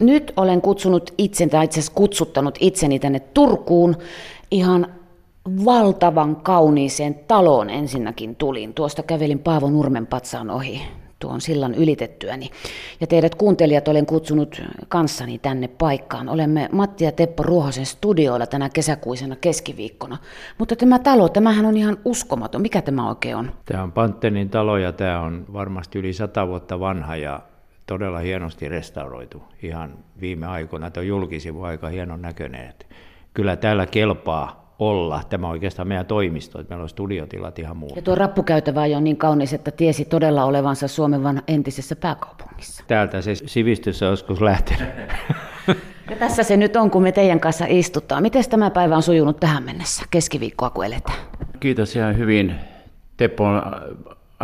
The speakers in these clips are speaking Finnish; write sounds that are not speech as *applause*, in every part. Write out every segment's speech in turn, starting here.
Nyt olen kutsunut itsen, tai itse asiassa kutsuttanut itseni tänne Turkuun ihan valtavan kauniiseen taloon ensinnäkin tulin. Tuosta kävelin Paavo Nurmen patsaan ohi tuon sillan ylitettyäni. Ja teidät kuuntelijat olen kutsunut kanssani tänne paikkaan. Olemme Matti ja Teppo Ruohosen studioilla tänä kesäkuisena keskiviikkona. Mutta tämä talo, tämähän on ihan uskomaton. Mikä tämä oikein on? Tämä on Panttenin talo ja tämä on varmasti yli sata vuotta vanha ja todella hienosti restauroitu ihan viime aikoina. Tuo julkisivu aika hienon näköinen. Kyllä täällä kelpaa olla. Tämä on oikeastaan meidän toimisto, että meillä on studiotilat ihan muu. Ja tuo rappukäytävä on niin kaunis, että tiesi todella olevansa Suomen vanha entisessä pääkaupungissa. Täältä se sivistys on joskus lähtenyt. *laughs* Ja tässä se nyt on, kun me teidän kanssa istutaan. Miten tämä päivä on sujunut tähän mennessä, keskiviikkoa kun eletään? Kiitos ihan hyvin. Teppo on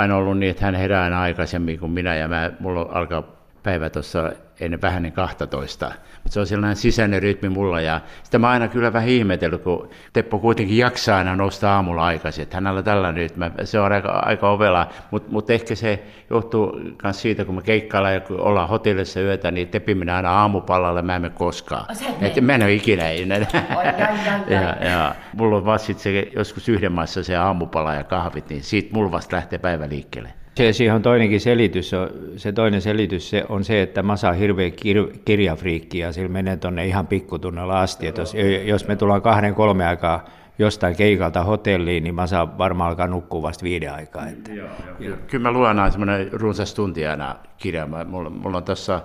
aina ollut niin, että hän herää aina aikaisemmin kuin minä ja mä, mulla alkaa päivä tuossa ennen vähän niin 12. Mutta se on sellainen sisäinen rytmi mulla ja sitä mä aina kyllä vähän ihmetellyt, kun Teppo kuitenkin jaksaa aina nousta aamulla aikaisin. Että hänellä tällä nyt, se on aika, aika ovela, mutta mut ehkä se johtuu myös siitä, kun me keikkaillaan ja kun ollaan hotellissa yötä, niin Teppi menee aina aamupalalle, mä en mene koskaan. Et mä en ole ikinä ennen. *laughs* ja, ja, mulla on vasta se joskus yhden maassa se aamupala ja kahvit, niin siitä mulla vasta lähtee päivä liikkeelle. Se, siihen on toinenkin selitys. Se toinen selitys se on se, että Masa on hirveä kir, kirjafriikki ja sillä menee tuonne ihan pikkutunnella asti. Että jos, jos me tullaan kahden kolme aikaa jostain keikalta hotelliin, niin Masa varmaan alkaa nukkua vasta viiden aikaa. Että. Joo, joo. Kyllä mä luen aina semmoinen runsas tunti aina kirjaa. Mulla, mulla on tuossa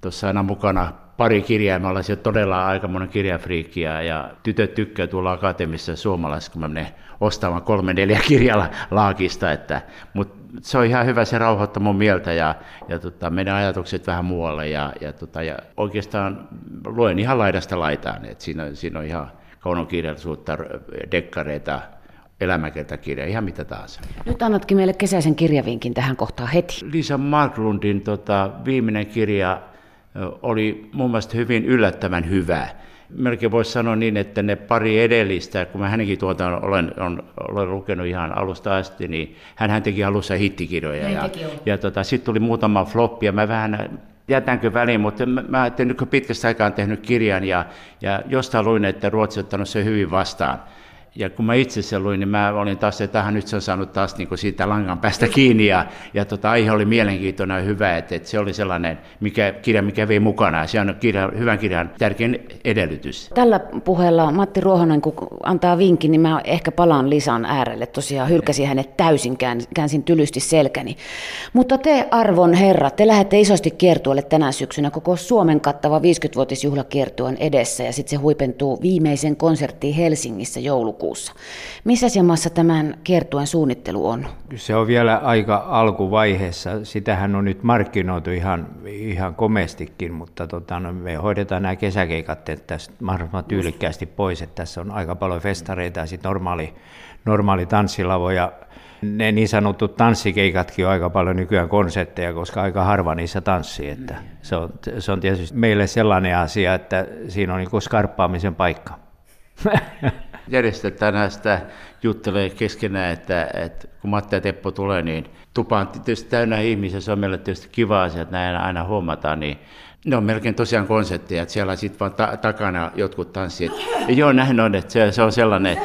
tuossa aina mukana pari kirjaa, mä olen todella aikamoinen kirjafriikki ja, ja tytöt tykkää tuolla akateemisessa suomalaisessa, kun mä menen ostamaan kolme neljä *laughs* kirjalla laakista, että, mutta se on ihan hyvä, se rauhoittaa mun mieltä ja, ja tota, meidän ajatukset vähän muualle ja, ja, tota, ja oikeastaan luen ihan laidasta laitaan, että siinä, siinä on ihan kaunokirjallisuutta, dekkareita, elämäkertakirja, ihan mitä tahansa. Nyt annatkin meille kesäisen kirjavinkin tähän kohtaan heti. Lisa Marklundin tota, viimeinen kirja oli mun mielestä hyvin yllättävän hyvä melkein voisi sanoa niin, että ne pari edellistä, kun mä hänenkin tuota olen, on, olen lukenut ihan alusta asti, niin hän teki alussa hittikirjoja. ja, ja tota, sitten tuli muutama floppi, ja mä vähän jätänkö väliin, mutta mä, mä nyt pitkästä aikaa tehnyt kirjan, ja, ja jostain luin, että Ruotsi on ottanut sen hyvin vastaan ja kun mä itse sen luin, niin mä olin taas, että tähän nyt se on saanut taas niin kuin siitä langan päästä kiinni, ja, ja tota, aihe oli mielenkiintoinen ja hyvä, että, että se oli sellainen mikä, kirja, mikä vei mukana, se on kirja, hyvän kirjan tärkein edellytys. Tällä puheella Matti Ruohonen, kun antaa vinkin, niin mä ehkä palaan Lisan äärelle, tosiaan hylkäsin hänet täysin, käänsin tylysti selkäni. Mutta te, arvon herra, te lähdette isosti kiertueelle tänä syksynä, koko Suomen kattava 50-vuotisjuhlakiertueen edessä, ja sitten se huipentuu viimeisen konserttiin Helsingissä joulukuussa elokuussa. Missä jamassa tämän kiertueen suunnittelu on? Se on vielä aika alkuvaiheessa. Sitähän on nyt markkinoitu ihan, ihan komestikin, mutta tota, no, me hoidetaan nämä kesäkeikat tästä mahdollisimman tyylikkäästi pois. Että tässä on aika paljon festareita ja sitten normaali, normaali tanssilavo ja ne niin sanotut tanssikeikatkin on aika paljon nykyään konsertteja, koska aika harva niissä tanssii. Että se, on, se on tietysti meille sellainen asia, että siinä on niin skarppaamisen paikka. *laughs* järjestetään sitä juttelee keskenään, että, että kun Matti ja Teppo tulee, niin tupa on tietysti täynnä ihmisiä, se on meille tietysti kiva asia, että näin aina huomataan, niin ne on melkein tosiaan konsepteja, että siellä sitten vaan ta- takana jotkut tanssijat. Joo, näin on, että se, se on sellainen...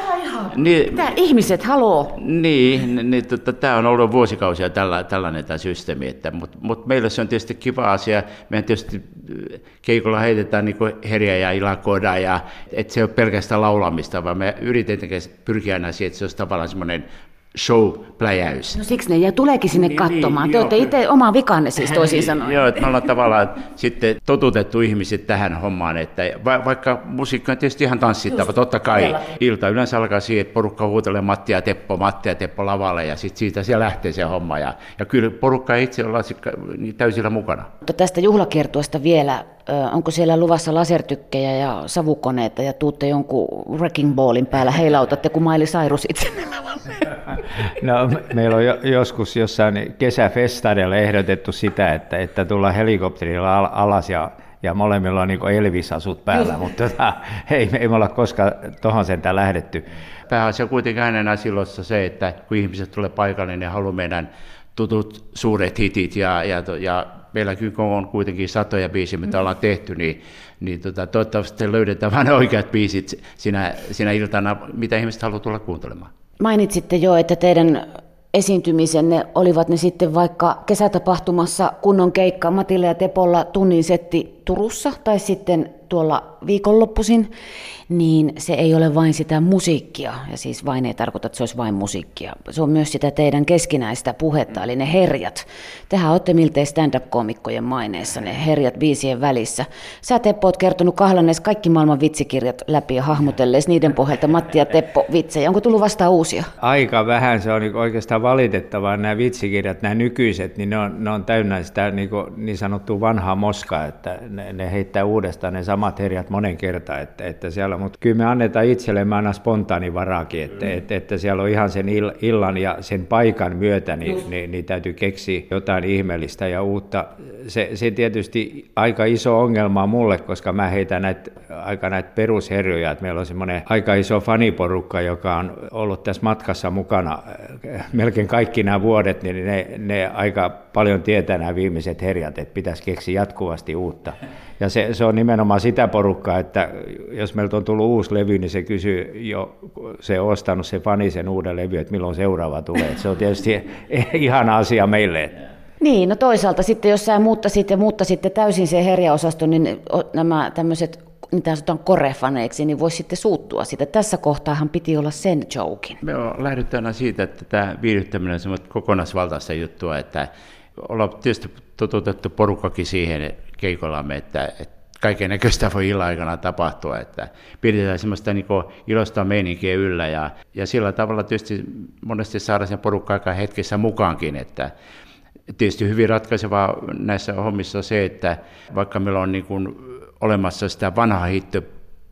Niin, Mitä ihmiset haloo? Niin, niin tota, tämä on ollut vuosikausia tällä, tällainen tämä systeemi, että, mutta mut meille se on tietysti kiva asia. Meidän tietysti äh, keikolla heitetään niin herjä ja ilakoida, ja, että se ei ole pelkästään laulamista, vaan me yritetään pyrkiä aina siihen, että se olisi tavallaan semmoinen show-pläjäys. No siksi ne ja tuleekin sinne niin, katsomaan. Niin, Te olette itse oma vikanne siis toisin *laughs* sanoen. joo, että me ollaan tavallaan sitten totutettu ihmiset tähän hommaan, että va- vaikka musiikki on tietysti ihan tanssittava, Just, totta kai todellakin. ilta yleensä alkaa siihen, että porukka huutelee Matti ja Teppo, Matti ja Teppo lavalle ja sitten siitä siellä lähtee se homma. Ja, ja kyllä porukka itse ollaan niin täysillä mukana. Mutta tästä juhlakiertuesta vielä, onko siellä luvassa lasertykkejä ja savukoneita ja tuutte jonkun wrecking ballin päällä heilautatte kuin Miley Cyrus itse *laughs* No, meillä on jo, joskus jossain kesäfestareilla ehdotettu sitä, että, että tullaan helikopterilla alas ja, ja molemmilla on niin Elvis-asut päällä, mutta tota, ei, ei me olla koskaan tuohon sentään lähdetty. Pääasia kuitenkin aina silloin se, että kun ihmiset tulee paikalle, niin haluaa meidän tutut suuret hitit ja, ja, ja meilläkin on kuitenkin satoja biisiä, mitä ollaan tehty, niin, niin tota, toivottavasti löydetään vain oikeat biisit sinä, sinä iltana, mitä ihmiset haluaa tulla kuuntelemaan. Mainitsitte jo, että teidän esiintymisenne, olivat ne sitten vaikka kesätapahtumassa kunnon keikka Matille ja Tepolla tunnin setti Turussa tai sitten tuolla viikonloppuisin, niin se ei ole vain sitä musiikkia, ja siis vain ei tarkoita, että se olisi vain musiikkia. Se on myös sitä teidän keskinäistä puhetta, eli ne herjat. Tehän olette miltei stand-up-komikkojen maineessa, ne herjat biisien välissä. Sä Teppo oot kertonut kahlannees kaikki maailman vitsikirjat läpi ja hahmotellees niiden pohjalta Matti ja Teppo vitsejä. Onko tullut vastaan uusia? Aika vähän, se on niin oikeastaan valitettavaa. Nämä vitsikirjat, nämä nykyiset, niin ne on, ne on täynnä sitä niin, niin sanottua vanhaa moskaa, että ne, ne heittää uudestaan ne samat herjat monen kertaan. Että, että siellä mutta kyllä me annetaan itsellemme aina spontaanivaraakin, että, mm. että, että siellä on ihan sen illan ja sen paikan myötä, niin, niin, niin täytyy keksiä jotain ihmeellistä ja uutta. Se, se tietysti aika iso ongelma mulle, koska mä heitän näitä, aika näitä perusherjoja, että meillä on semmoinen aika iso faniporukka, joka on ollut tässä matkassa mukana äh, melkein kaikki nämä vuodet, niin ne, ne aika paljon tietää nämä viimeiset herjat, että pitäisi keksiä jatkuvasti uutta. Ja se, se on nimenomaan sitä porukkaa, että jos meiltä on tullut uusi levy, niin se kysyy jo, se on ostanut se fani sen uuden levy, että milloin seuraava tulee. Se on tietysti *laughs* ihana asia meille. Niin, no toisaalta sitten, jos sä muuttasit ja muuttaisitte täysin se herjaosaston, niin nämä tämmöiset niitä sanotaan korefaneiksi, niin voisi sitten suuttua sitä. Tässä kohtaahan piti olla sen jokin. Me on lähdetty aina siitä, että tämä viihdyttäminen on semmoista kokonaisvaltaista juttua, että ollaan tietysti totutettu porukkakin siihen keikollamme, että, että kaiken näköistä voi illan aikana tapahtua, että pidetään semmoista niin ilosta meininkiä yllä ja, ja sillä tavalla tietysti monesti saada sen porukka aika hetkessä mukaankin, että tietysti hyvin ratkaisevaa näissä hommissa on se, että vaikka meillä on niin kuin olemassa sitä vanhaa hitto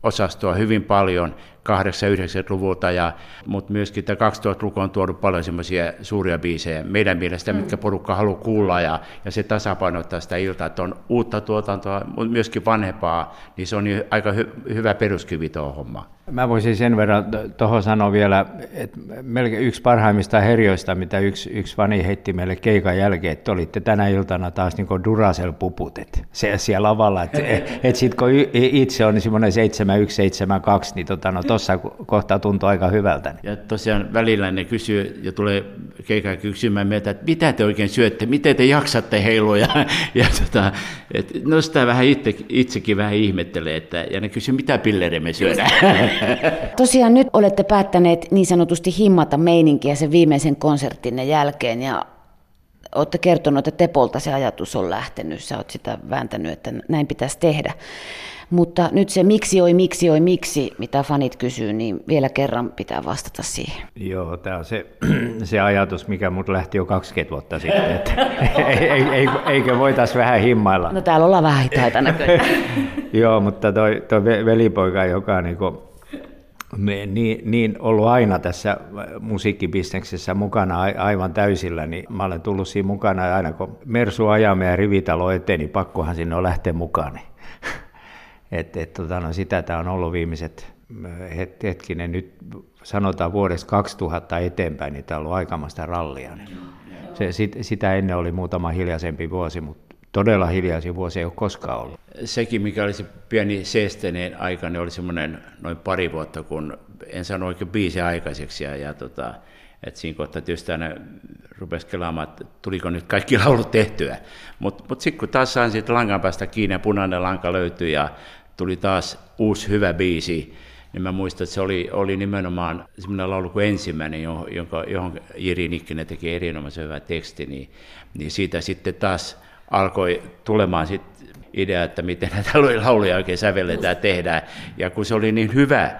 osastoa hyvin paljon 8-90-luvulta, ja, mutta myöskin tämä 2000-luku on tuonut paljon semmoisia suuria biisejä meidän mielestä, mm. mitkä porukka haluaa kuulla, ja, ja se tasapainottaa sitä iltaa, että on uutta tuotantoa, mutta myöskin vanhempaa, niin se on aika hy- hyvä peruskivi tuohon hommaan. Mä voisin sen verran tuohon sanoa vielä, että melkein yksi parhaimmista herjoista, mitä yksi, yksi fani heitti meille keikan jälkeen, että olitte tänä iltana taas niin Duracell-puput, että se siellä lavalla, että et, et sitten kun itse on niin semmoinen 7172, niin tota, no tuossa kohtaa tuntuu aika hyvältä. Ja tosiaan välillä ne kysyy ja tulee keikan kysymään meiltä, että mitä te oikein syötte, miten te jaksatte heilua, ja, ja tota, et, no sitä vähän itse, itsekin vähän ihmettelee, että, ja ne kysyy, mitä pillereitä me syödään. Tosiaan nyt olette päättäneet niin sanotusti himmata meininkiä sen viimeisen konserttinne jälkeen ja olette kertonut, että Tepolta se ajatus on lähtenyt, sä oot sitä vääntänyt, että näin pitäisi tehdä. Mutta nyt se miksi oi, miksi oi, miksi, mitä fanit kysyy, niin vielä kerran pitää vastata siihen. Joo, tämä on se, *clears throat* se ajatus, mikä mut lähti jo 20 vuotta sitten, että *laughs* eikö voitaisiin vähän himmailla. No täällä ollaan vähän hitaita näköjään. *laughs* Joo, mutta toi, toi velipoika, joka niinku me niin, niin ollut aina tässä musiikkibisneksessä mukana aivan täysillä, niin mä olen tullut siinä mukana aina kun Mersu ajamme ja rivitalo eteen, niin pakkohan sinne on lähteä mukaan. *laughs* et, et, tota, no, sitä tämä on ollut viimeiset het, hetkinen, nyt sanotaan vuodesta 2000 eteenpäin, niin tämä on ollut aikamasta rallia. Se, sit, sitä ennen oli muutama hiljaisempi vuosi, mutta todella hiljaisin vuosi ei ole koskaan ollut. Sekin, mikä oli se pieni seesteneen aika, niin oli semmoinen noin pari vuotta, kun en sano oikein biisi aikaiseksi. Ja, ja tota, että siinä kohtaa tietysti aina rupesi kelaamaan, että tuliko nyt kaikki laulut tehtyä. Mutta mut sitten kun taas sain siitä langan päästä kiinni ja punainen lanka löytyi ja tuli taas uusi hyvä biisi, niin mä muistan, että se oli, oli nimenomaan semmoinen laulu kuin ensimmäinen, jonka, johon Jiri Nikkinen teki erinomaisen hyvä teksti, niin, niin siitä sitten taas alkoi tulemaan sit idea, että miten näitä *laughs* lauluja oikein sävelletään ja tehdään. Ja kun se oli niin hyvä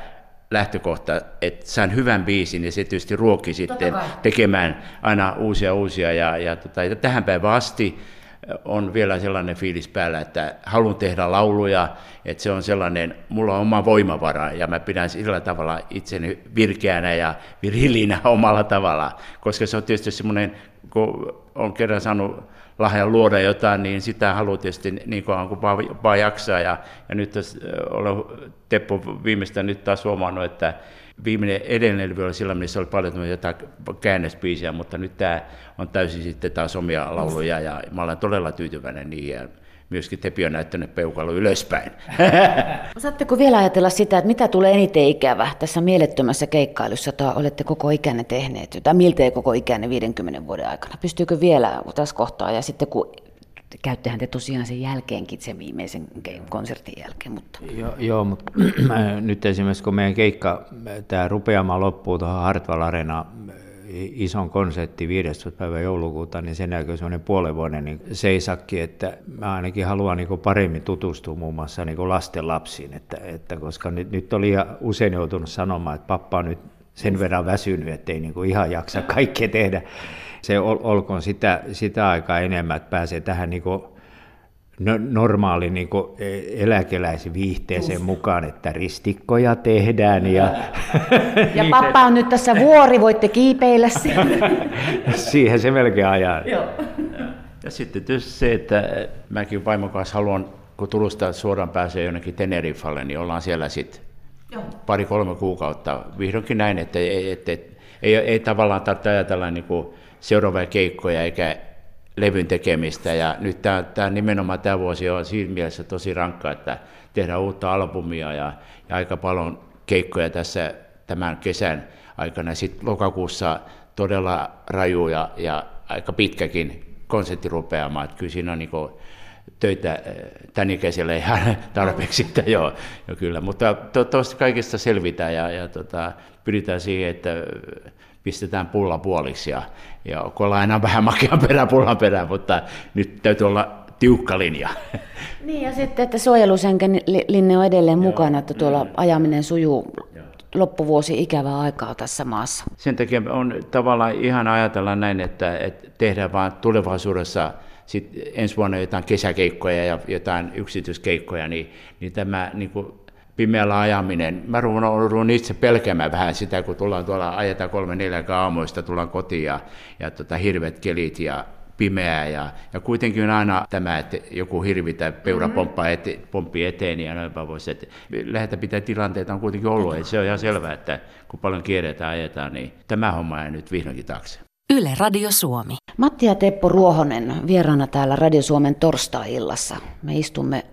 lähtökohta, että sain hyvän biisin ja se tietysti ruokki sitten tekemään aina uusia uusia. Ja, ja, tota, ja tähän päivään asti on vielä sellainen fiilis päällä, että haluan tehdä lauluja, että se on sellainen, mulla on oma voimavara ja mä pidän sillä tavalla itseni virkeänä ja virillinä *laughs* omalla tavalla, koska se on tietysti semmoinen kun on kerran saanut lahjan luoda jotain, niin sitä haluaa tietysti niin kauan kuin vaan, vaan jaksaa. Ja, ja nyt tässä olen Teppo viimeistä nyt taas huomannut, että viimeinen edellinen levy oli sillä, missä oli paljon jotain käännöspiisiä, mutta nyt tämä on täysin sitten taas omia lauluja ja mä olen todella tyytyväinen niihin. Ja myöskin Tepi on näyttänyt peukalo ylöspäin. *laughs* Osaatteko vielä ajatella sitä, että mitä tulee eniten ikävä tässä mielettömässä keikkailussa, jota olette koko ikänne tehneet, tai miltei koko ikänne 50 vuoden aikana? Pystyykö vielä tässä kohtaa, ja sitten kun käyttehän te tosiaan sen jälkeenkin, sen viimeisen konsertin jälkeen. Mutta... Joo, joo mutta *clears throat* nyt esimerkiksi kun meidän keikka, tämä rupeama loppuu tuohon Hartwall Arena ison konsertti 15. päivä joulukuuta, niin sen jälkeen semmoinen puolen niin seisakki, että mä ainakin haluan niin paremmin tutustua muun muassa niin lasten lapsiin, että, että koska nyt, nyt oli usein joutunut sanomaan, että pappa on nyt sen verran väsynyt, että ei niin ihan jaksa kaikkea tehdä. Se ol, olkoon sitä, sitä aikaa enemmän, että pääsee tähän niin no, normaali niin e, eläkeläisviihteeseen mukaan, että ristikkoja tehdään. Ja, *laughs* ja pappa on nyt tässä vuori, voitte kiipeillä *laughs* siihen. se melkein ajaa. Joo. Ja sitten tietysti se, että mäkin vaimon kanssa haluan, kun Turusta suoraan pääsee jonnekin Teneriffalle, niin ollaan siellä sitten pari-kolme kuukautta. Vihdoinkin näin, että, että, että ei, ei tavallaan tarvitse ajatella niin seuraavia keikkoja eikä levyn tekemistä. Ja nyt tämä, tämä nimenomaan tämä vuosi on siinä mielessä tosi rankka, että tehdään uutta albumia ja, ja aika paljon keikkoja tässä tämän kesän aikana. Sitten lokakuussa todella raju ja, ja aika pitkäkin konsertti rupeamaan. Että kyllä siinä on niin töitä eh, tämän ikäiselle ihan *laughs* tarpeeksi, että joo, jo kyllä. Mutta toivottavasti kaikista selvitään ja, ja tota, pyritään siihen, että pistetään pulla puoliksi ja, ja kun ollaan aina vähän makean perään pullan perään, mutta nyt täytyy olla tiukka linja. *laughs* Niin ja sitten, että suojelusenken linne on edelleen Joo. mukana, että tuolla mm. ajaminen sujuu loppuvuosi ikävää aikaa tässä maassa. Sen takia on tavallaan ihan ajatella näin, että, että tehdään vaan tulevaisuudessa sit ensi vuonna jotain kesäkeikkoja ja jotain yksityiskeikkoja, niin, niin tämä niin kuin pimeällä ajaminen. Mä ruun itse pelkäämään vähän sitä, kun tullaan tuolla, ajetaan kolme neljä aamuista, tullaan kotiin ja, ja tota, hirvet kelit ja pimeää ja, ja kuitenkin on aina tämä, että joku hirvi tai peura mm-hmm. pomppaa ete, pomppii eteen ja noin pois. Että läheltä pitää tilanteita on kuitenkin ollut, että se on ihan selvää, että kun paljon kierretään ajetaan, niin tämä homma ei nyt vihdoinkin taakse. Yle Radio Suomi. Matti ja Teppo Ruohonen vieraana täällä Radio Suomen torstai-illassa. Me istumme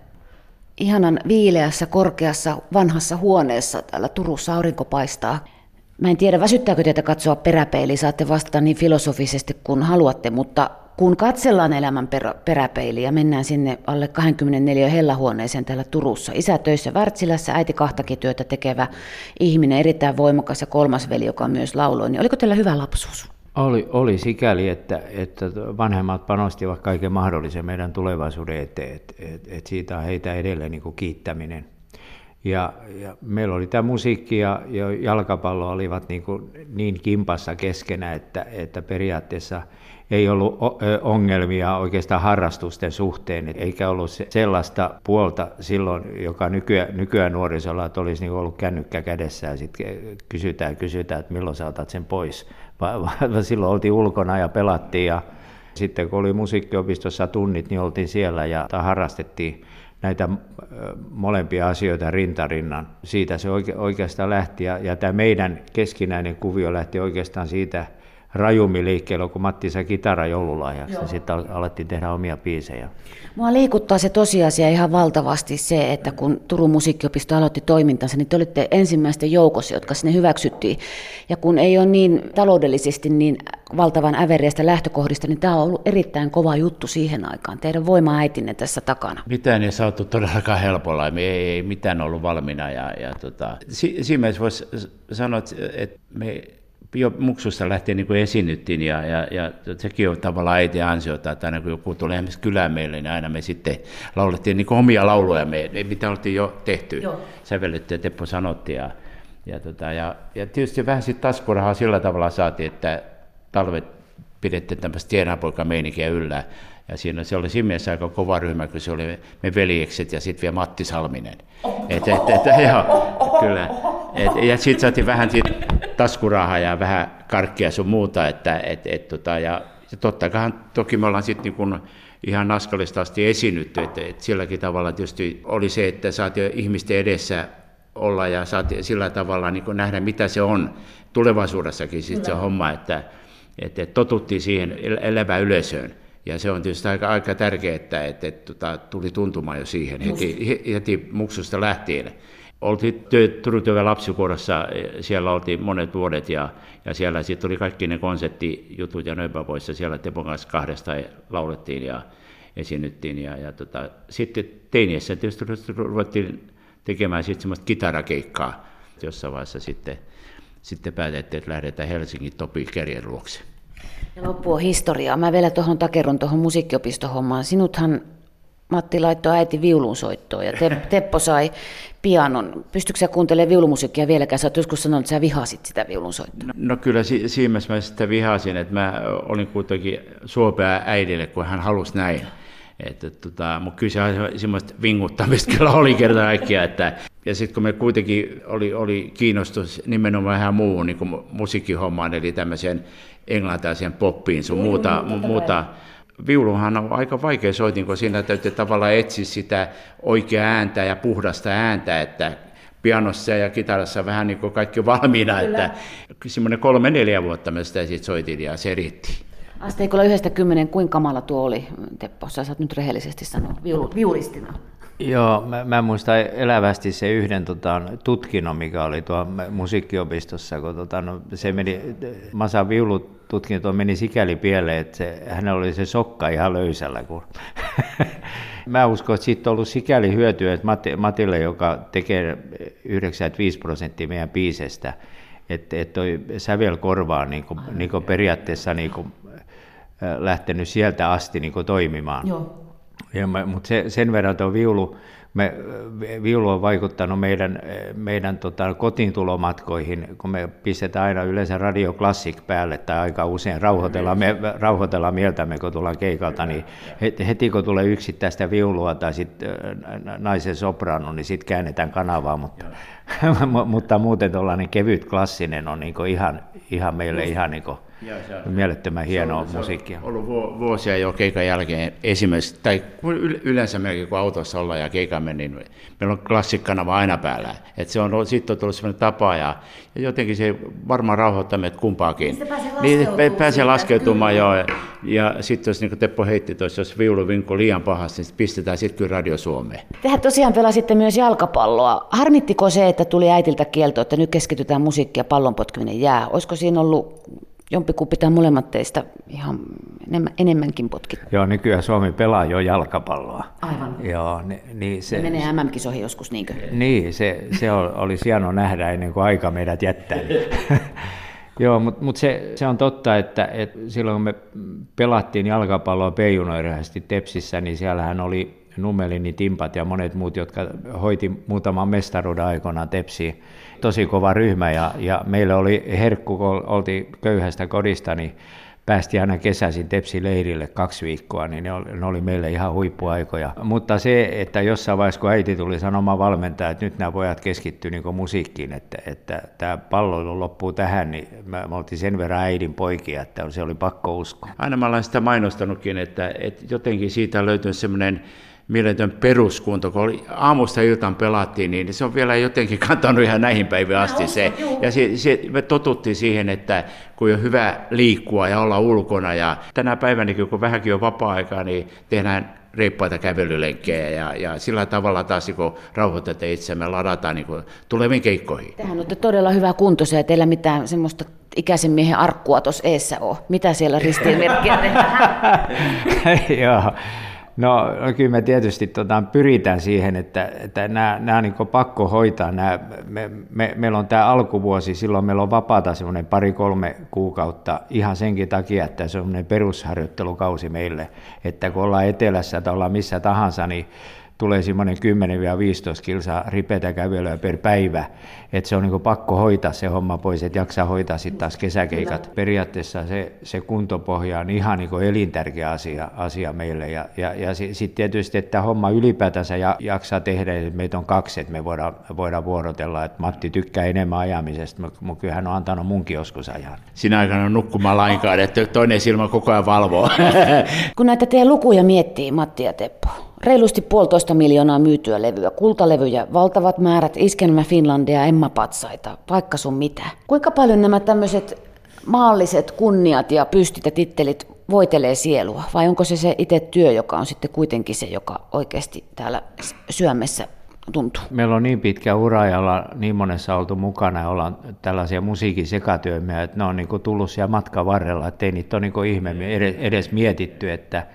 ihanan viileässä, korkeassa, vanhassa huoneessa. Täällä Turussa aurinko paistaa. Mä en tiedä, väsyttääkö teitä katsoa peräpeiliä, saatte vastata niin filosofisesti kuin haluatte, mutta kun katsellaan elämän perä, peräpeiliä mennään sinne alle 24 hellahuoneeseen täällä Turussa, isä töissä Wärtsilässä, äiti kahtakin työtä tekevä ihminen, erittäin voimakas ja kolmas veli, joka myös lauloi, niin oliko teillä hyvä lapsuus? Oli, oli sikäli, että, että vanhemmat panostivat kaiken mahdollisen meidän tulevaisuuden eteen, että et, et siitä on heitä edelleen niin kiittäminen. Ja, ja meillä oli tämä musiikki ja, ja jalkapallo olivat niin, kuin niin kimpassa keskenä, että, että periaatteessa ei ollut ongelmia oikeastaan harrastusten suhteen, eikä ollut sellaista puolta silloin, joka nykyään, nykyään nuorisolla, että olisi niin ollut kännykkä kädessä ja sitten kysytään, kysytään, että milloin sä otat sen pois silloin oltiin ulkona ja pelattiin ja sitten kun oli musiikkiopistossa tunnit, niin oltiin siellä ja harrastettiin näitä molempia asioita rintarinnan. Siitä se oikeastaan lähti ja, ja tämä meidän keskinäinen kuvio lähti oikeastaan siitä rajummin liikkeelle, kun Matti sai kitara joululahjaksi, ja sitten alettiin tehdä omia biisejä. Mua liikuttaa se tosiasia ihan valtavasti se, että kun Turun musiikkiopisto aloitti toimintansa, niin te olitte ensimmäisten joukossa, jotka sinne hyväksyttiin. Ja kun ei ole niin taloudellisesti niin valtavan äveriästä lähtökohdista, niin tämä on ollut erittäin kova juttu siihen aikaan. Teidän voima-äitinne tässä takana. Mitään ei saatu todellakaan helpolla, me ei, ei mitään ollut valmiina. Ja, ja tota, si, siinä mielessä voisi sanoa, että me jo muksusta lähtien niin kuin esiinnyttiin ja, ja, ja, sekin on tavallaan äiti ansiota, että aina kun joku tulee esimerkiksi kylään meille, niin aina me sitten laulettiin niin kuin omia lauluja, me, mitä oltiin jo tehty, Joo. sävelletty ja Teppo sanotti ja, ja, tota, ja, ja tietysti vähän sitten taskurahaa sillä tavalla saatiin, että talvet pidettiin tämmöistä tienapoikameininkiä yllä ja siinä se oli siinä mielessä aika kova ryhmä, kun se oli me veljekset ja sitten vielä Matti Salminen. Et, et, et, joo, kyllä. Et, ja sitten saatiin vähän sit taskurahaa ja vähän karkkia sun muuta. Että, et, et, tota, ja, ja totta kai toki me ollaan sitten niin ihan naskalista asti esinytty, että, että silläkin tavalla tietysti oli se, että saatiin ihmisten edessä olla ja saatiin sillä tavalla niin nähdä, mitä se on tulevaisuudessakin sit se homma, että, että totuttiin siihen elävään yleisöön. Ja se on tietysti aika, aika tärkeää, että, että, että tota, tuli tuntumaan jo siihen heti, heti muksusta lähtien. Oltiin Turun työväen lapsikuorossa, siellä oltiin monet vuodet ja, ja siellä sitten tuli kaikki ne konserttijutut ja nöipäpoissa, siellä Tepon kanssa kahdesta laulettiin ja esiinnyttiin. Ja, ja tota, sitten teiniessä tietysti ruvettiin tekemään sitten semmoista kitarakeikkaa. Jossain vaiheessa sitten, sitten päätettiin, että lähdetään Helsingin Topi Kerjen luokse. Ja loppu on historiaa. Mä vielä tuohon takerun tuohon musiikkiopistohommaan. Sinuthan Matti laittoi äiti viulun soittoon ja *laughs* Teppo sai pianon. Pystytkö sä kuuntelemaan viulumusiikkia vieläkään? Sä oot joskus sanonut, että sä vihasit sitä viulunsoittoa. No, no kyllä si- siinä mä sitä vihasin, että mä olin kuitenkin suopea äidille, kun hän halusi näin. Että, tota, mutta kyllä se semmoista vinguttamista kyllä oli kerta kaikkiaan. Että, ja sitten kun me kuitenkin oli, oli kiinnostus nimenomaan vähän muuhun niin kuin musiikkihommaan, eli tämmöiseen englantilaiseen poppiin sun muuta, muuta viuluhan on aika vaikea soitin, kun siinä täytyy tavallaan etsiä sitä oikeaa ääntä ja puhdasta ääntä, että pianossa ja kitarassa vähän niin kuin kaikki valmiina, Kyllä. että semmoinen kolme-neljä vuotta me sitä sitten soitin ja se riitti. Asteikolla yhdestä kymmenen, kuinka kamala tuo oli, Teppo? Sä saat nyt rehellisesti sanoa viulu, viulistina. Joo, mä, mä muistan elävästi se yhden tota, tutkinnon, mikä oli tuo musiikkiopistossa, kun tota, no, se meni, Masa viulututkinto meni sikäli pieleen, että se, hänellä oli se sokka ihan löysällä. Kun *laughs* mä uskon, että siitä on ollut sikäli hyötyä, että Matille, joka tekee 95 prosenttia meidän biisestä, että, että toi sävel korvaa niin kuin, niin kuin periaatteessa niin kuin, lähtenyt sieltä asti niin kuin toimimaan. Joo. Ja mutta se, sen verran tuo viulu, me, viulu on vaikuttanut meidän, meidän tota, kotiintulomatkoihin, kun me pistetään aina yleensä Radio Classic päälle tai aika usein rauhoitellaan, me, rauhoitellaan mieltämme, kun tullaan keikalta, niin heti kun tulee yksittäistä viulua tai sit naisen soprano, niin sitten käännetään kanavaa, mutta, *laughs* mutta muuten tuollainen kevyt klassinen on niin ihan, ihan meille ihan niin mielettömän hienoa se on, musiikkia. Se on ollut vuosia jo keikan jälkeen esimerkiksi, tai yleensä melkein kun autossa ollaan ja keikamme, niin meillä on klassikkanava aina päällä. Et se on, sitten on tullut sellainen tapa ja, ja jotenkin se varmaan rauhoittaa meitä kumpaakin. Niin, niin pääsee laskeutumaan jo. Ja, ja sitten jos niin Teppo heitti tuossa, jos viulu vinkko liian pahasti, niin pistetään sitten kyllä Radio Suomeen. Tehän tosiaan pelasitte myös jalkapalloa. Harmittiko se, että tuli äitiltä kielto, että nyt keskitytään musiikkia pallonpotkiminen jää? Olisiko siinä ollut jompikumpi pitää molemmat teistä ihan enemmän, enemmänkin potkit. Joo, nykyään Suomi pelaa jo jalkapalloa. Aivan. Joo, niin, niin se, se menee MM-kisoihin joskus, niinkö? Niin, se, se oli hieno nähdä ennen kuin aika meidät jättää. *laughs* Joo, mutta mut se, se on totta, että, että silloin kun me pelattiin jalkapalloa p Tepsissä, niin siellähän oli Nummelini, Timpat ja monet muut, jotka hoiti muutaman mestaruuden aikana Tepsiin tosi kova ryhmä ja, ja meillä oli herkku, kun oltiin köyhästä kodista, niin päästiin aina kesäisin Tepsi-leirille kaksi viikkoa, niin ne oli, ne oli meille ihan huippuaikoja. Mutta se, että jossain vaiheessa, kun äiti tuli sanomaan valmentaja, että nyt nämä pojat keskittyy niin musiikkiin, että, että tämä palloilu loppuu tähän, niin me, me oltiin sen verran äidin poikia, että se oli pakko uskoa. Aina mä olen sitä mainostanutkin, että, että jotenkin siitä löytyy semmoinen mieletön peruskunto, kun oli aamusta iltaan pelattiin, niin se on vielä jotenkin *laughs* kantanut ihan näihin päiviin asti se. Ja se, se, me totuttiin siihen, että kun on hyvä liikkua ja olla ulkona, ja tänä päivänä, kun vähänkin on vapaa-aikaa, niin tehdään reippaita kävelylenkkejä ja, ja sillä tavalla taas niin rauhoitetaan itsemme, ladataan niin tuleviin keikkoihin. Tähän olette todella hyvä kunto se, että teillä mitään semmoista ikäisen miehen arkkua tuossa eessä ole. Mitä siellä ristiinmerkkiä tehdään? *laughs* Joo. No kyllä me tietysti tota, pyritään siihen, että, että nämä, nämä on niin pakko hoitaa. Nämä, me, me, meillä on tämä alkuvuosi, silloin meillä on vapaata semmoinen pari-kolme kuukautta ihan senkin takia, että se on semmoinen perusharjoittelukausi meille, että kun ollaan etelässä tai ollaan missä tahansa, niin tulee semmoinen 10-15 kilsaa ripeätä kävelyä per päivä, että se on niin pakko hoitaa se homma pois, että jaksaa hoitaa sitten taas kesäkeikat. Periaatteessa se, se kuntopohja on ihan niin elintärkeä asia, asia meille ja, ja, ja sitten tietysti, että homma ylipäätänsä jaksaa tehdä, että meitä on kaksi, että me voidaan, voidaan vuorotella, että Matti tykkää enemmän ajamisesta, mutta kyllä hän on antanut munkin joskus ajan. Sinä aikana nukkumaan lainkaan, että toinen silmä koko ajan valvoo. Kun näitä teidän lukuja miettii, Matti ja Teppo, reilusti puolitoista miljoonaa myytyä levyä, kultalevyjä, valtavat määrät Iskelmä Finlandia, Emma Patsaita, vaikka sun mitä. Kuinka paljon nämä tämmöiset maalliset kunniat ja pystit ja tittelit voitelee sielua, vai onko se se itse työ, joka on sitten kuitenkin se, joka oikeasti täällä syömessä tuntuu? Meillä on niin pitkä ura ja ollaan niin monessa oltu mukana ja ollaan tällaisia musiikin sekatyömiä, että ne on niin tullut siellä matkan varrella, että ei niitä ole niin ihme edes mietitty, että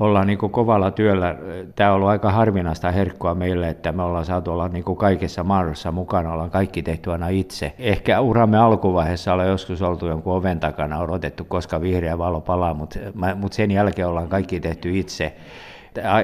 ollaan niin kovalla työllä. Tämä on ollut aika harvinaista herkkua meille, että me ollaan saatu olla niin kaikessa mahdollisessa mukana, ollaan kaikki tehty aina itse. Ehkä uramme alkuvaiheessa ollaan joskus oltu jonkun oven takana, odotettu, koska vihreä valo palaa, mutta, mutta sen jälkeen ollaan kaikki tehty itse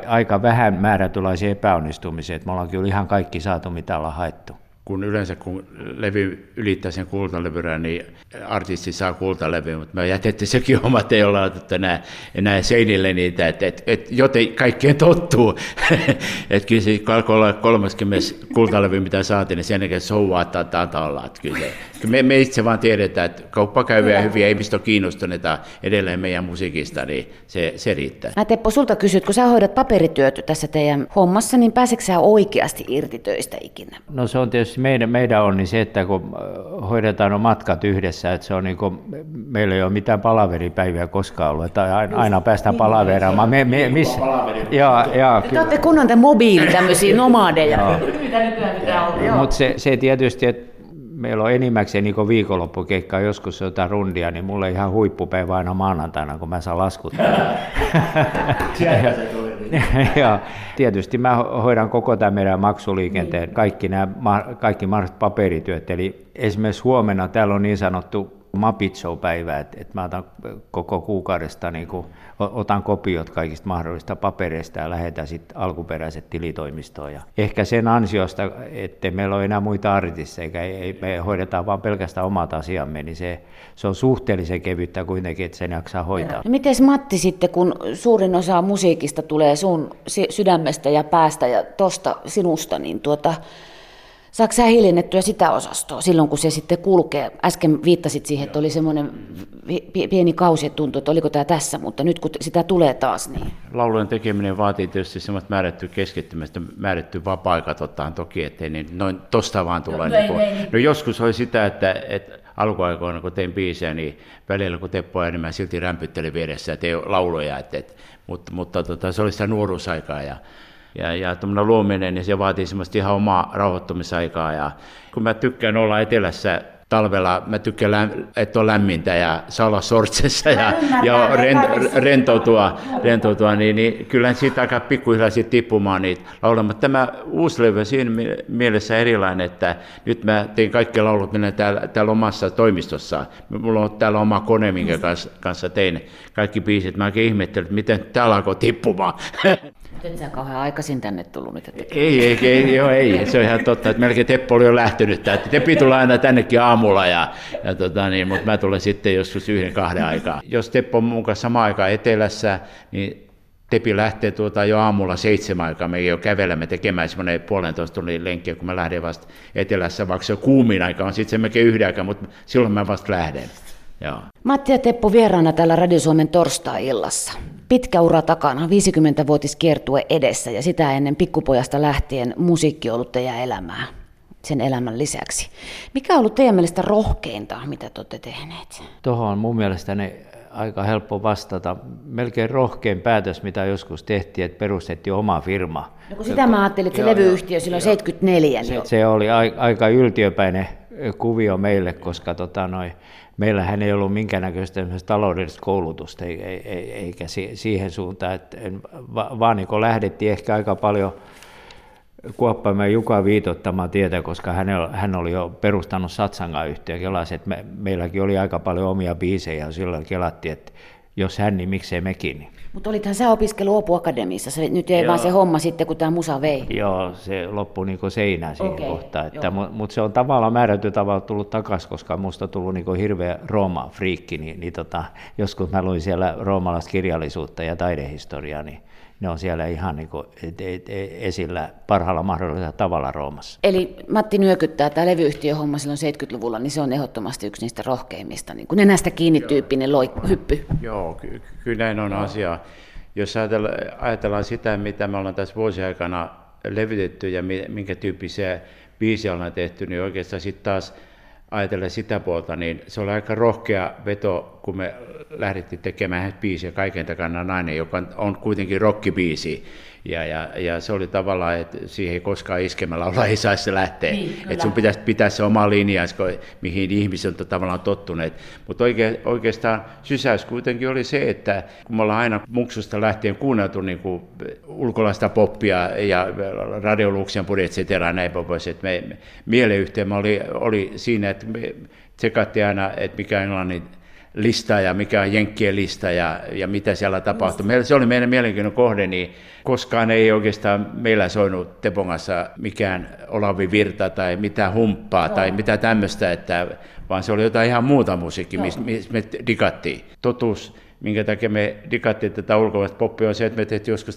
aika vähän määrätulaisia epäonnistumisia, että me ollaan kyllä ihan kaikki saatu, mitä ollaan haettu kun yleensä kun levy ylittää sen kultalevyrän, niin artisti saa kultalevy, mutta me jätettiin sekin homma, että ei olla laitettu enää, enää seinille niitä, että et, et, joten kaikkeen tottuu. *laughs* että kyllä se alkoi olla 30 kultalevy, mitä saatiin, niin sen jälkeen souvaa taitaa olla. Että kyllä me, me, itse vaan tiedetään, että kauppa käyviä hyviä ihmiset on kiinnostuneita edelleen meidän musiikista, niin se, se riittää. Mä Teppo, sulta kysyt, kun sä hoidat paperityöt tässä teidän hommassa, niin pääseekö sä oikeasti irti töistä ikinä? No se on tietysti meidän, meidän on niin se, että kun äh, hoidetaan on matkat yhdessä, että se on niin kuin, meillä ei ole mitään palaveripäiviä koskaan ollut, että aina, aina päästään palaveraamaan. Me, me, miss, ja, ja, te olette kunnon te mobiili tämmöisiä nomadeja. Mutta se, se tietysti, että meillä on enimmäkseen niin viikonloppukeikkaa, joskus jotain rundia, niin mulla ihan huippupäivä aina maanantaina, kun mä saan laskuttaa. *laughs* *laughs* ja tietysti mä hoidan koko tämän meidän maksuliikenteen, niin. kaikki nämä kaikki mahdolliset paperityöt. Eli esimerkiksi huomenna täällä on niin sanottu Muppet Show-päivä, että, että mä otan koko kuukaudesta, niin kuin, otan kopiot kaikista mahdollisista papereista ja lähetän sitten alkuperäiset tilitoimistoon. Ja ehkä sen ansiosta, että meillä on enää muita artisteja, eikä ei, me hoidetaan vain pelkästään omat asiamme, niin se, se on suhteellisen kevyttä kuitenkin, että sen jaksaa hoitaa. No miten Matti sitten, kun suurin osa musiikista tulee sun sydämestä ja päästä ja tosta sinusta, niin tuota, Saatko sä hiljennettyä sitä osastoa silloin, kun se sitten kulkee? Äsken viittasit siihen, että oli semmoinen pieni kausi, että tuntui, että oliko tämä tässä, mutta nyt kun sitä tulee taas, niin... Laulujen tekeminen vaatii tietysti semmoista määrättyä keskittymistä, määrätty vapaa-aika toki, ettei niin noin tosta vaan tule. No, niin kuin, no joskus oli sitä, että, että alkuaikoina, kun tein biisejä, niin välillä kun Teppo niin mä silti rämpyttelin vieressä ja tein lauluja, että, että, mutta, mutta tota, se oli sitä nuoruusaikaa ja ja, ja tuommoinen luominen, niin se vaatii semmoista ihan omaa rauhoittumisaikaa. Ja kun mä tykkään olla etelässä talvella, mä tykkään, että on lämmintä ja saa olla sortsessa ja, ja rentoutua, rentoutua niin, niin kyllähän siitä aika pikkuhiljaa tippumaan niitä lauluja. Mutta tämä uusi levy siinä mielessä erilainen, että nyt mä tein kaikki laulut minä täällä, täällä omassa toimistossa. Mulla on täällä oma kone, minkä kanssa, kanssa tein kaikki biisit. Mä oikein ihmettelin, että miten täällä alkoi tippumaan. *laughs* Et sä kauhean aikaisin tänne tullut niitä Ei, ei, ei, joo, ei, se on ihan totta, että melkein Teppo oli jo lähtenyt. Että Teppi tulee aina tännekin aamulla, ja, ja tota, niin, mutta mä tulen sitten joskus yhden kahden aikaa. Jos Teppo on mun kanssa sama aika etelässä, niin Tepi lähtee tuota jo aamulla seitsemän aikaa, me jo kävelemme tekemään semmoinen puolentoista tunnin lenkkiä, kun mä lähden vasta etelässä, vaikka se kuumin aika on sitten se melkein yhden aikaa, mutta silloin mä vasta lähden. Joo. Matti ja Teppo vieraana täällä Radio Suomen torstai-illassa. Pitkä ura takana, 50-vuotiskiertue edessä ja sitä ennen pikkupojasta lähtien musiikki on ollut teidän elämää sen elämän lisäksi. Mikä on ollut teidän mielestä rohkeinta, mitä te olette tehneet? Tuohon on mun mielestäni aika helppo vastata. Melkein rohkein päätös, mitä joskus tehtiin, että perustettiin oma firma. No kun sitä mä ajattelin, että se joo, levyyhtiö silloin joo, 74. Se, se oli aika yltiöpäinen kuvio meille, koska tota, noi, meillähän ei ollut minkäännäköistä taloudellista koulutusta eikä siihen suuntaan, että vaan niin lähdettiin ehkä aika paljon Kuoppamäen Juka viitottamaan tietä, koska hän oli jo perustanut Satsanga-yhtiö. Kelasi, että me, meilläkin oli aika paljon omia biisejä ja silloin kelattiin, että jos hän, niin miksei mekin. Mutta olithan sä opiskellut Opu Akademiassa, se, nyt ei Joo. vaan se homma sitten, kun tämä musa vei. Joo, se loppui niin seinään siinä okay. kohtaa. Että, mutta mut se on tavallaan määrätty tavalla tullut takaisin, koska musta on tullut niin hirveä Rooma-friikki, niin, niin tota, joskus mä luin siellä roomalaista kirjallisuutta ja taidehistoriaa, niin ne on siellä ihan niin kuin esillä parhaalla mahdollisella tavalla Roomassa. Eli Matti nyökyttää tämä levyyhtiöhomma silloin 70-luvulla, niin se on ehdottomasti yksi niistä rohkeimmista, niin kuin nenästä kiinni tyyppinen loik- hyppy. Joo, ky- kyllä näin on asia. Jos ajatellaan, ajatellaan sitä, mitä me ollaan tässä vuosien aikana levitetty ja minkä tyyppisiä biisiä ollaan tehty, niin oikeastaan sitten taas ajatellen sitä puolta, niin se oli aika rohkea veto, kun me lähdettiin tekemään biisiä Kaiken takana nainen, joka on kuitenkin rockibiisi. Ja, ja, ja se oli tavallaan, että siihen ei koskaan iskemällä olla ei saisi se lähteä. Niin, että sun pitäisi pitää se oma linja, mihin ihmiset on tavallaan tottuneet. Mutta oike, oikeastaan sysäys kuitenkin oli se, että kun me ollaan aina muksusta lähtien kuunneltu niin kuin ulkolaista poppia ja radioluuksien et cetera, ja näin pois, että me, me mieleyhteemme oli, oli siinä, että me tsekattiin aina, että mikä Englannin lista ja mikä on Jenkkien lista ja, ja mitä siellä tapahtui. Meillä, se oli meidän mielenkiinnon kohde, niin koskaan ei oikeastaan meillä soinut Tepongassa mikään Olavi Virta tai mitään humppaa no. tai mitä tämmöistä, että, vaan se oli jotain ihan muuta musiikkia, no. missä me digattiin. Totuus, minkä takia me digattiin tätä ulkomaista poppia, on se, että me tehtiin joskus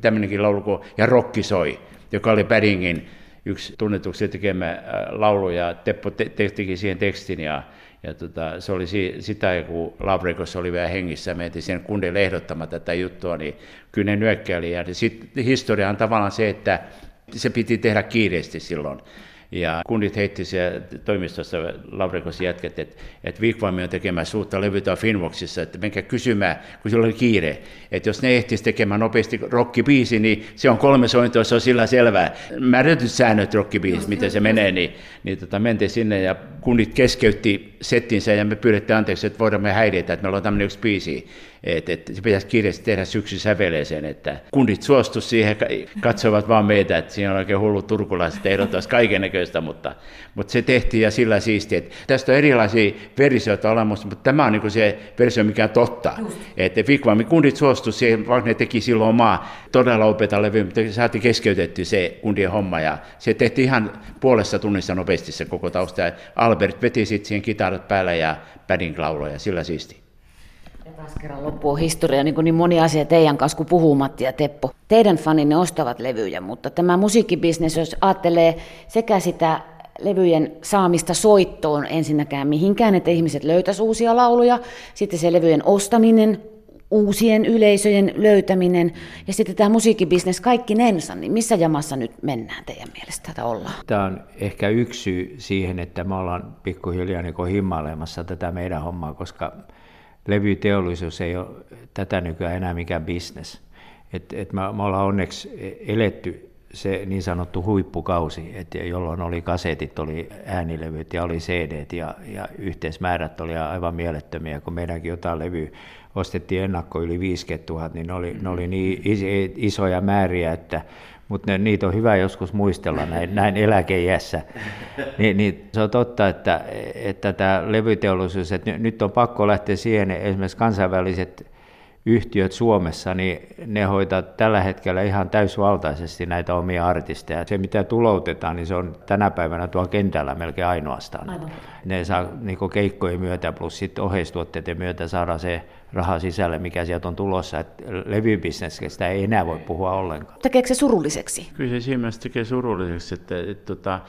tämmöinenkin laulu kuin Ja rokki soi, joka oli Paddingin yksi tunnetuksi tekemä äh, laulu, ja Teppo te- tehtikin siihen tekstin, ja ja tota, se oli si, sitä, kun Labrikos oli vielä hengissä, me sen kundille ehdottamaan tätä juttua, niin kyllä ne nyökkäili. Ja sitten historia on tavallaan se, että se piti tehdä kiireesti silloin. Ja kundit heitti siellä toimistossa Lavrikos jätket, että, että Vikvami on tekemässä uutta levytä Finvoxissa, että menkää kysymään, kun sillä oli kiire. Että jos ne ehtisivät tekemään nopeasti rockibiisi, niin se on kolme sointoa, se on sillä selvää. Määrätyt säännöt rockibiisi, miten se menee, niin, niin tota, mentiin sinne ja kundit keskeytti settinsä ja me pyydettiin anteeksi, että voidaan me häiritä, että meillä on tämmöinen yksi biisi että, että se pitäisi kirjasti tehdä syksy säveleeseen, että kundit suostu siihen, katsovat vaan meitä, että siinä on oikein hullu turkulaiset ehdottaisi kaiken näköistä, mutta, mutta se tehtiin ja sillä siistiä. Että tästä on erilaisia versioita olemassa, mutta tämä on niin se versio, mikä on totta. Just. Että Fikvami kundit suostu siihen, vaikka ne teki silloin omaa todella opeta levy, mutta saatiin keskeytetty se kundien homma ja se tehtiin ihan puolessa tunnissa nopeasti se koko tausta. Ja Albert veti sitten siihen kitarat päällä ja pädin lauloja, sillä siisti. Taas kerran loppuu historia, niin kuin niin moni asia teidän kanssa, kun puhuu Matti ja Teppo. Teidän faninne ostavat levyjä, mutta tämä musiikkibisnes, jos ajattelee sekä sitä levyjen saamista soittoon ensinnäkään mihinkään, että ihmiset löytäisivät uusia lauluja, sitten se levyjen ostaminen, uusien yleisöjen löytäminen ja sitten tämä musiikkibisnes kaikki nensa, niin missä jamassa nyt mennään teidän mielestä tätä ollaan? Tämä on ehkä yksi syy siihen, että me ollaan pikkuhiljaa niin himmailemassa tätä meidän hommaa, koska levyteollisuus ei ole tätä nykyään enää mikään bisnes. Et, et me, me ollaan onneksi eletty se niin sanottu huippukausi, että jolloin oli kasetit, oli äänilevyt ja oli cd ja, ja yhteismäärät oli aivan mielettömiä, kun meidänkin jotain levyä ostettiin ennakko yli 50 000, niin ne oli, ne oli niin isoja määriä, että mutta niitä on hyvä joskus muistella näin, näin eläkeijässä. Ni, niin se on totta, että, että tämä levyteollisuus, että nyt on pakko lähteä siihen, esimerkiksi kansainväliset yhtiöt Suomessa, niin ne hoitaa tällä hetkellä ihan täysvaltaisesti näitä omia artisteja. Se, mitä tuloutetaan, niin se on tänä päivänä tuolla kentällä melkein ainoastaan. Aivan. Ne saa niin keikkojen myötä plus sitten oheistuotteiden myötä saada se raha sisälle, mikä sieltä on tulossa. Että levybisneskestä ei enää voi puhua ollenkaan. Tekeekö se surulliseksi? Kyllä se siinä tekee surulliseksi. Että, että, että, tota,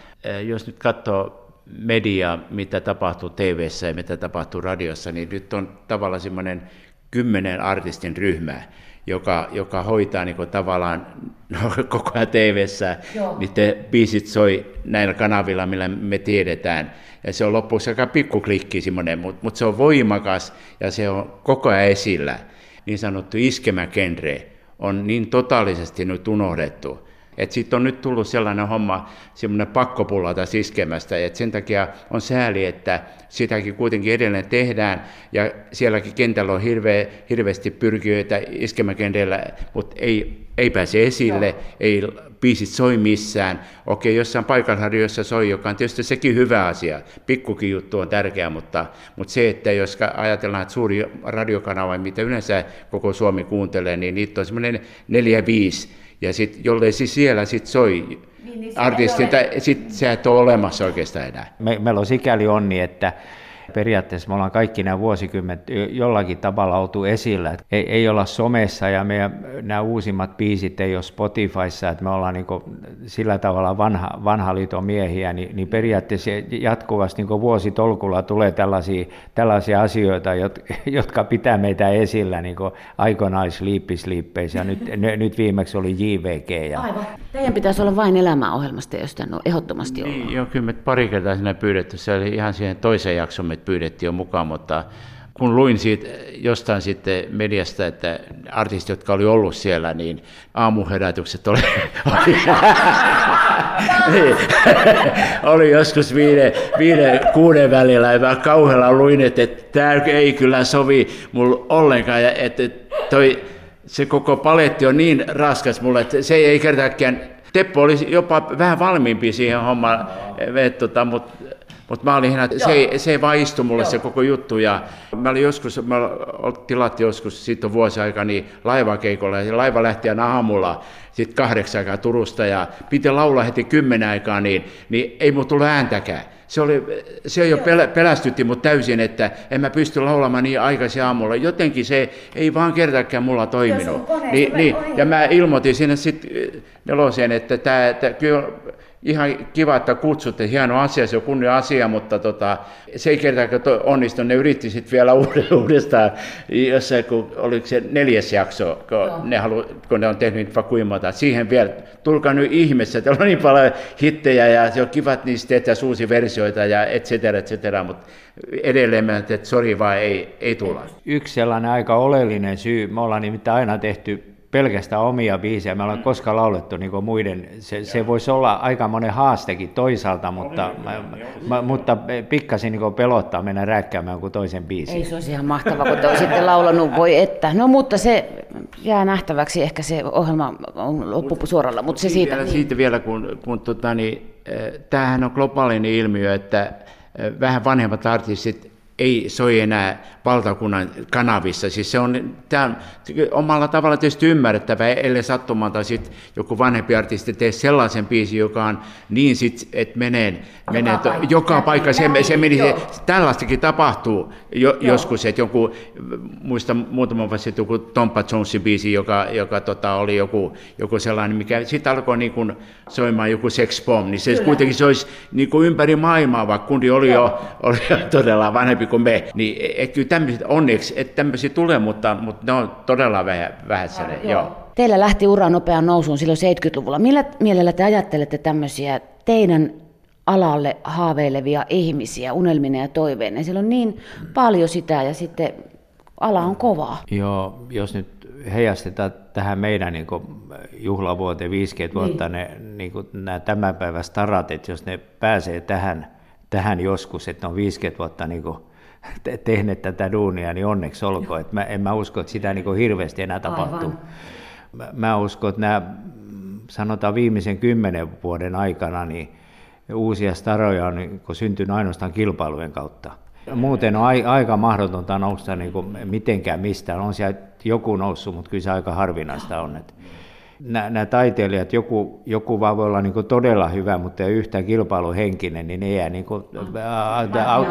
jos nyt katsoo media, mitä tapahtuu tv ja mitä tapahtuu radiossa, niin nyt on tavallaan semmoinen kymmenen artistin ryhmää, joka, joka hoitaa niin tavallaan no, *laughs* koko ajan tv niiden biisit soi näillä kanavilla, millä me tiedetään. Ja se on loppuksi aika pikkuklikki semmoinen, mutta mut se on voimakas ja se on koko ajan esillä. Niin sanottu iskemäkenre on niin totaalisesti nyt unohdettu, Sitten on nyt tullut sellainen homma, semmoinen pakkopulla tässä iskemästä, että sen takia on sääli, että sitäkin kuitenkin edelleen tehdään, ja sielläkin kentällä on hirveä, hirveästi pyrkijöitä iskemäkentällä, mutta ei, ei pääse esille, Joo. ei biisit soi missään. Okei, jossain paikallisradiossa soi, joka on tietysti sekin hyvä asia. Pikkukin juttu on tärkeä, mutta, mutta se, että jos ajatellaan, että suuri radiokanava, mitä yleensä koko Suomi kuuntelee, niin niitä on semmoinen neljä, viisi. Ja sitten, jollei siis siellä sit soi niin, niin artistilta, sitten se et ole olemassa oikeastaan enää. Me, meillä on sikäli onni, että periaatteessa me ollaan kaikki nämä vuosikymmenet jollakin tavalla oltu esillä. Et ei, ei olla somessa ja meidän nämä uusimmat biisit ei ole Spotifyssa, että me ollaan niin sillä tavalla vanha, vanha liiton miehiä, niin, niin periaatteessa jatkuvasti niin vuositolkulla tulee tällaisia, tällaisia asioita, *laughs* jotka pitää meitä esillä, niin kuin aikoinaan Sleepy ja nyt, nyt viimeksi oli JVG. Ja... Aivan. Teidän pitäisi olla vain elämäohjelmasta, jos on ehdottomasti ollut. Niin, joo, kyllä me pari kertaa siinä pyydetty, se oli ihan siihen toiseen jaksoon meitä pyydettiin jo mukaan, mutta kun luin siitä jostain sitten mediasta, että artistit, jotka oli ollut siellä, niin aamuherätykset oli, oli, oli joskus viiden, viiden, kuuden välillä, ja mä kauhealla luin, että tämä ei kyllä sovi mulle ollenkaan, ja että toi, se koko paletti on niin raskas mulle, että se ei kertaakaan Teppo oli jopa vähän valmiimpi siihen hommaan, tota, mutta mutta mä olin ihan, se, ei, se ei vaan istu mulle Joo. se koko juttu. Ja mä olin joskus, mä tilattiin joskus, siitä on vuosi aika, niin laivakeikolla. Ja laiva lähti aina aamulla sitten kahdeksan aikaa Turusta ja piti laulaa heti kymmenen aikaa, niin, niin ei mulla tule ääntäkään. Se, oli, se jo pel, pelästytti mut täysin, että en mä pysty laulamaan niin aikaisin aamulla. Jotenkin se ei vaan kertaakaan mulla toiminut. Niin, niin, ja mä ilmoitin sinne sitten neloseen, että tämä, kyllä ihan kiva, että kutsutte, hieno asia, se on kunnia asia, mutta tota, se ei kertaakaan onnistu, ne yritti sitten vielä *laughs* uudestaan, jossain, kun oliko se neljäs jakso, kun, ne, halu, kun ne on tehnyt Fakuimata, siihen vielä, tulkaa nyt ihmeessä, että on niin paljon hittejä ja se on kiva, että niistä tehdään uusia versioita ja et cetera, et cetera, mutta edelleen mä että sori vaan ei, ei tulla. Yksi sellainen aika oleellinen syy, me ollaan nimittäin aina tehty pelkästään omia biisejä. Me ollaan mm. koskaan laulettu niin muiden. Se, se voisi olla aika monen haastekin toisaalta, mutta, mä, mä, mutta pikkasin niin pelottaa mennä räkkäämään kuin toisen biisin. Ei se olisi ihan mahtavaa, kun te olisitte laulanut, voi että. No mutta se jää nähtäväksi, ehkä se ohjelma on loppusuoralla, mutta se siitä. Vielä, niin. Siitä vielä, kun, kun tota, niin, eh, tämähän on globaalinen ilmiö, että eh, vähän vanhemmat artistit ei soi enää valtakunnan kanavissa. Siis se on, tämä on omalla tavalla tietysti ymmärrettävä, ellei sattumaan tai sitten joku vanhempi artisti tee sellaisen biisin, joka on niin sit, että menee, joka menee paikka, to, joka paikka, se, se meni, se, tällaistakin tapahtuu jo, joskus, että joku, muista muutaman vuosi sitten joku Tompa Jonesin biisi, joka, joka tota, oli joku, joku sellainen, mikä sitten alkoi niin kuin soimaan joku Sex Bomb, niin se Kyllä. kuitenkin se olisi niin kuin ympäri maailmaa, vaikka kundi oli jo, oli jo todella vanhempi kuin me, niin et, kyllä tämmöiset, onneksi, että tämmöisiä tulee, mutta, mutta ne on todella vähän, vähäisiä. Joo. joo. Teillä lähti ura nopeaan nousuun silloin 70-luvulla. Millä mielellä te ajattelette tämmöisiä teidän alalle haaveilevia ihmisiä, unelminen ja toiveen. Siellä on niin paljon sitä ja sitten ala on kovaa. Joo, jos nyt heijastetaan tähän meidän niin juhlavuoteen 50 niin. vuotta, ne, niin kuin nämä tämän päivän starat, että jos ne pääsee tähän, tähän joskus, että ne on 50 vuotta niin kuin tehneet tätä duunia, niin onneksi olkoon. Että mä, en mä usko, että sitä niin hirveästi enää tapahtuu. Mä, mä uskon, että nämä, sanotaan viimeisen kymmenen vuoden aikana, niin uusia staroja on niin syntynyt ainoastaan kilpailujen kautta. Muuten on aika mahdotonta nousta niin mitenkään mistään. On siellä joku noussut, mutta kyllä se aika harvinaista on. Että nämä taiteilijat, joku, joku vaan voi olla niin kuin todella hyvä, mutta ei yhtään kilpailuhenkinen, niin ne jää niin kuin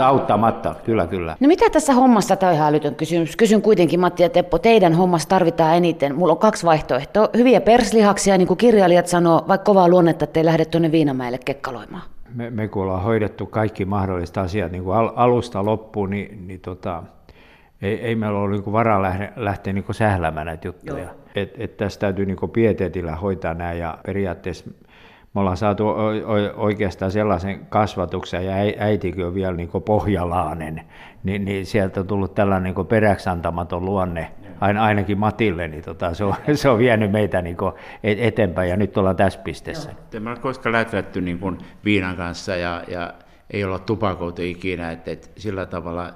auttamatta, kyllä kyllä. No mitä tässä hommassa, tämä on ihan älytön kysymys, kysyn kuitenkin Matti ja Teppo, teidän hommassa tarvitaan eniten, mulla on kaksi vaihtoehtoa, hyviä perslihaksia, niin kuin kirjailijat sanoo, vaikka kovaa luonnetta, ettei lähde tuonne Viinamäelle kekkaloimaan. Me, me kun ollaan hoidettu kaikki mahdolliset asiat niin kuin al, alusta loppuun, niin, niin tota, ei, ei meillä ole niin varaa lähteä, lähteä niin sählämään näitä juttuja. Et, et tässä täytyy niin pieteetillä hoitaa nämä ja periaatteessa me ollaan saatu oikeastaan sellaisen kasvatuksen, ja äitikin on vielä niin pohjalainen, niin, niin sieltä on tullut tällainen niin peräksi antamaton luonne, ainakin Matille, niin tota, se, on, se on vienyt meitä niin eteenpäin, ja nyt ollaan tässä pisteessä. Me ollaan koskaan läträtty niin viinan kanssa, ja, ja ei olla tupakoitu ikinä, että, että sillä tavalla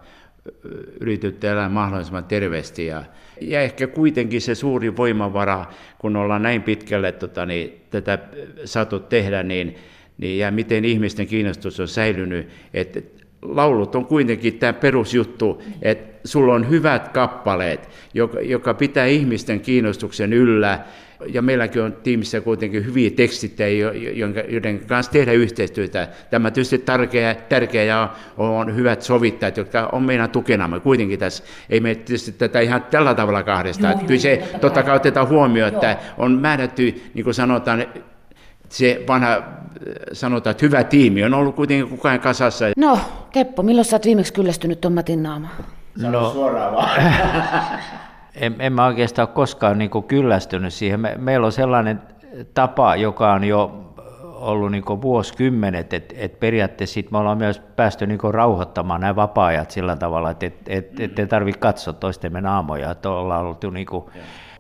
yritytte elää mahdollisimman terveesti. Ja, ja ehkä kuitenkin se suuri voimavara, kun ollaan näin pitkälle tota, niin, tätä saatu tehdä, niin, niin, ja miten ihmisten kiinnostus on säilynyt, että laulut on kuitenkin tämä perusjuttu, että sulla on hyvät kappaleet, joka, joka pitää ihmisten kiinnostuksen yllä, ja meilläkin on tiimissä kuitenkin hyviä tekstittäjiä, joiden kanssa tehdä yhteistyötä. Tämä tietysti tärkeä, tärkeä ja on hyvät sovittajat, jotka on meidän tukenamme kuitenkin tässä. Ei me tietysti tätä ihan tällä tavalla kahdesta. Joo, Kyllä se totta kai otetaan huomioon, että on määrätty, niin kuin sanotaan, se vanha sanotaan, että hyvä tiimi on ollut kuitenkin kukaan kasassa. No, Teppo, milloin sä oot viimeksi kyllästynyt Tom Matin naamaan? No, suoraan vaan. *laughs* en, en mä oikeastaan koskaan niin kyllästynyt siihen. Me, meillä on sellainen tapa, joka on jo ollut niin vuosikymmenet, että et periaatteessa sit me ollaan myös päästy niin rauhoittamaan nämä vapaa-ajat sillä tavalla, että et, et, et ei tarvitse katsoa toistemme naamoja, että ollaan oltu niin kuin,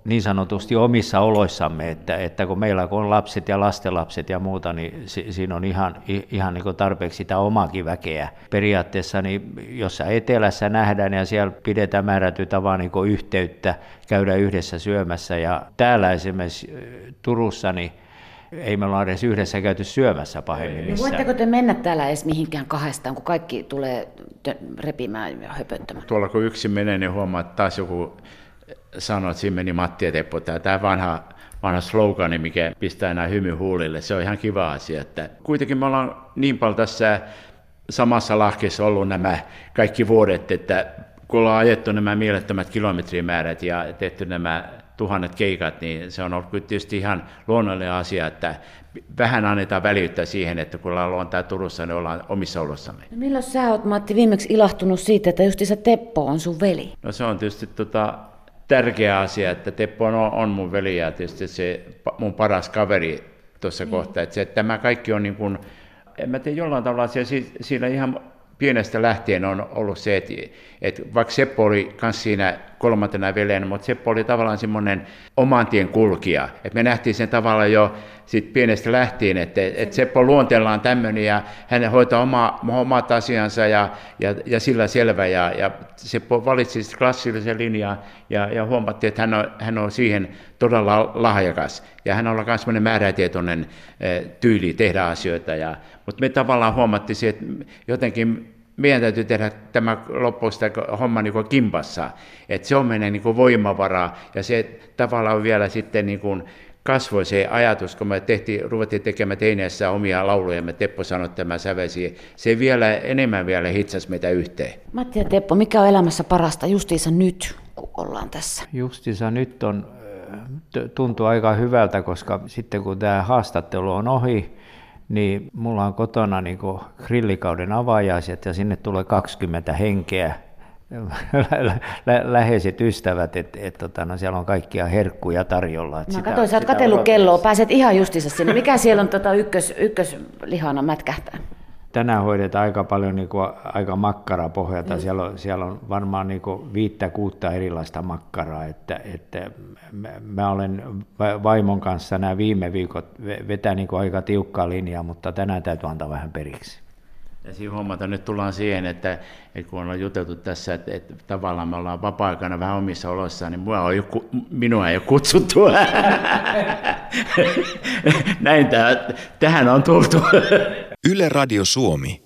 niin sanotusti omissa oloissamme, että, että kun meillä kun on lapset ja lastenlapset ja muuta, niin si, siinä on ihan, ihan niin tarpeeksi sitä omaakin väkeä. Periaatteessa, niin jossa etelässä nähdään ja siellä pidetään määrätty tavan niin yhteyttä, käydä yhdessä syömässä ja täällä esimerkiksi Turussa, niin ei me olla edes yhdessä käyty syömässä pahemmin missään. No voitteko te mennä täällä edes mihinkään kahdestaan, kun kaikki tulee repimään ja höpöttämään? Tuolla kun yksi menee, niin huomaa, että taas joku sanoi, että siinä meni Matti ja Teppo, tämä, tämä vanha, vanha slogani, mikä pistää nämä hymy huulille, se on ihan kiva asia. Että kuitenkin me ollaan niin paljon tässä samassa lahkeessa ollut nämä kaikki vuodet, että kun ollaan ajettu nämä mielettömät kilometrimäärät ja tehty nämä tuhannet keikat, niin se on ollut tietysti ihan luonnollinen asia, että vähän annetaan väliyyttä siihen, että kun ollaan täällä Turussa, niin ollaan omissa olossamme. No milloin sä oot, Matti, viimeksi ilahtunut siitä, että just se Teppo on sun veli? No se on tietysti tota, tärkeä asia, että Teppo on, on mun veli ja tietysti se mun paras kaveri tuossa mm. kohtaa. Että, se, että tämä kaikki on niin kuin, en mä tiedä, jollain tavalla siellä, siinä ihan pienestä lähtien on ollut se, että, että vaikka Seppo oli myös siinä kolmantena veljenä, mutta Seppo oli tavallaan semmoinen oman tien kulkija. Että me nähtiin sen tavalla jo sit pienestä lähtien, että, että Seppo luonteellaan tämmöinen ja hän hoitaa oma, omat asiansa ja, ja, ja sillä selvä. Ja, ja Seppo valitsi klassillisen linjan ja, ja huomattiin, että hän on, hän on siihen todella lahjakas. Ja hän on myös semmoinen määrätietoinen eh, tyyli tehdä asioita. Ja, mutta me tavallaan huomattiin, että jotenkin meidän täytyy tehdä tämä loppuista homma niin kimpassa, että se on meidän niin voimavara ja se tavallaan vielä sitten niin kuin kasvoi se ajatus, kun me tehtiin, ruvettiin tekemään teineessä omia lauluja, me Teppo sanoi, että mä sävesi, se vielä enemmän vielä hitsasi meitä yhteen. Matti ja Teppo, mikä on elämässä parasta justiinsa nyt, kun ollaan tässä? Justiinsa nyt on, tuntuu aika hyvältä, koska sitten kun tämä haastattelu on ohi, niin mulla on kotona niin grillikauden avajaiset ja sinne tulee 20 henkeä *laughs* läheiset ystävät, että et, tota, no, siellä on kaikkia herkkuja tarjolla. Mä katsoin, sä oot katsellut kelloa, pääset ihan justissa sinne. Mikä siellä on tota ykkös, ykköslihana mätkähtää? Tänään hoidetaan aika paljon niin kuin, aika makkarapohjalta. Mm. Siellä, on, siellä on varmaan niin kuin, viittä kuutta erilaista makkaraa. Että, että mä olen vaimon kanssa nämä viime viikot vetää niin kuin, aika tiukkaa linjaa, mutta tänään täytyy antaa vähän periksi. Ja siinä huomata, nyt tullaan siihen, että, että kun ollaan juteltu tässä, että, että tavallaan me ollaan vapaa-aikana vähän omissa oloissaan, niin minua, on joku, minua ei ole kutsuttu. *laughs* Näin tämä, tähän on tultu. Yle Radio Suomi.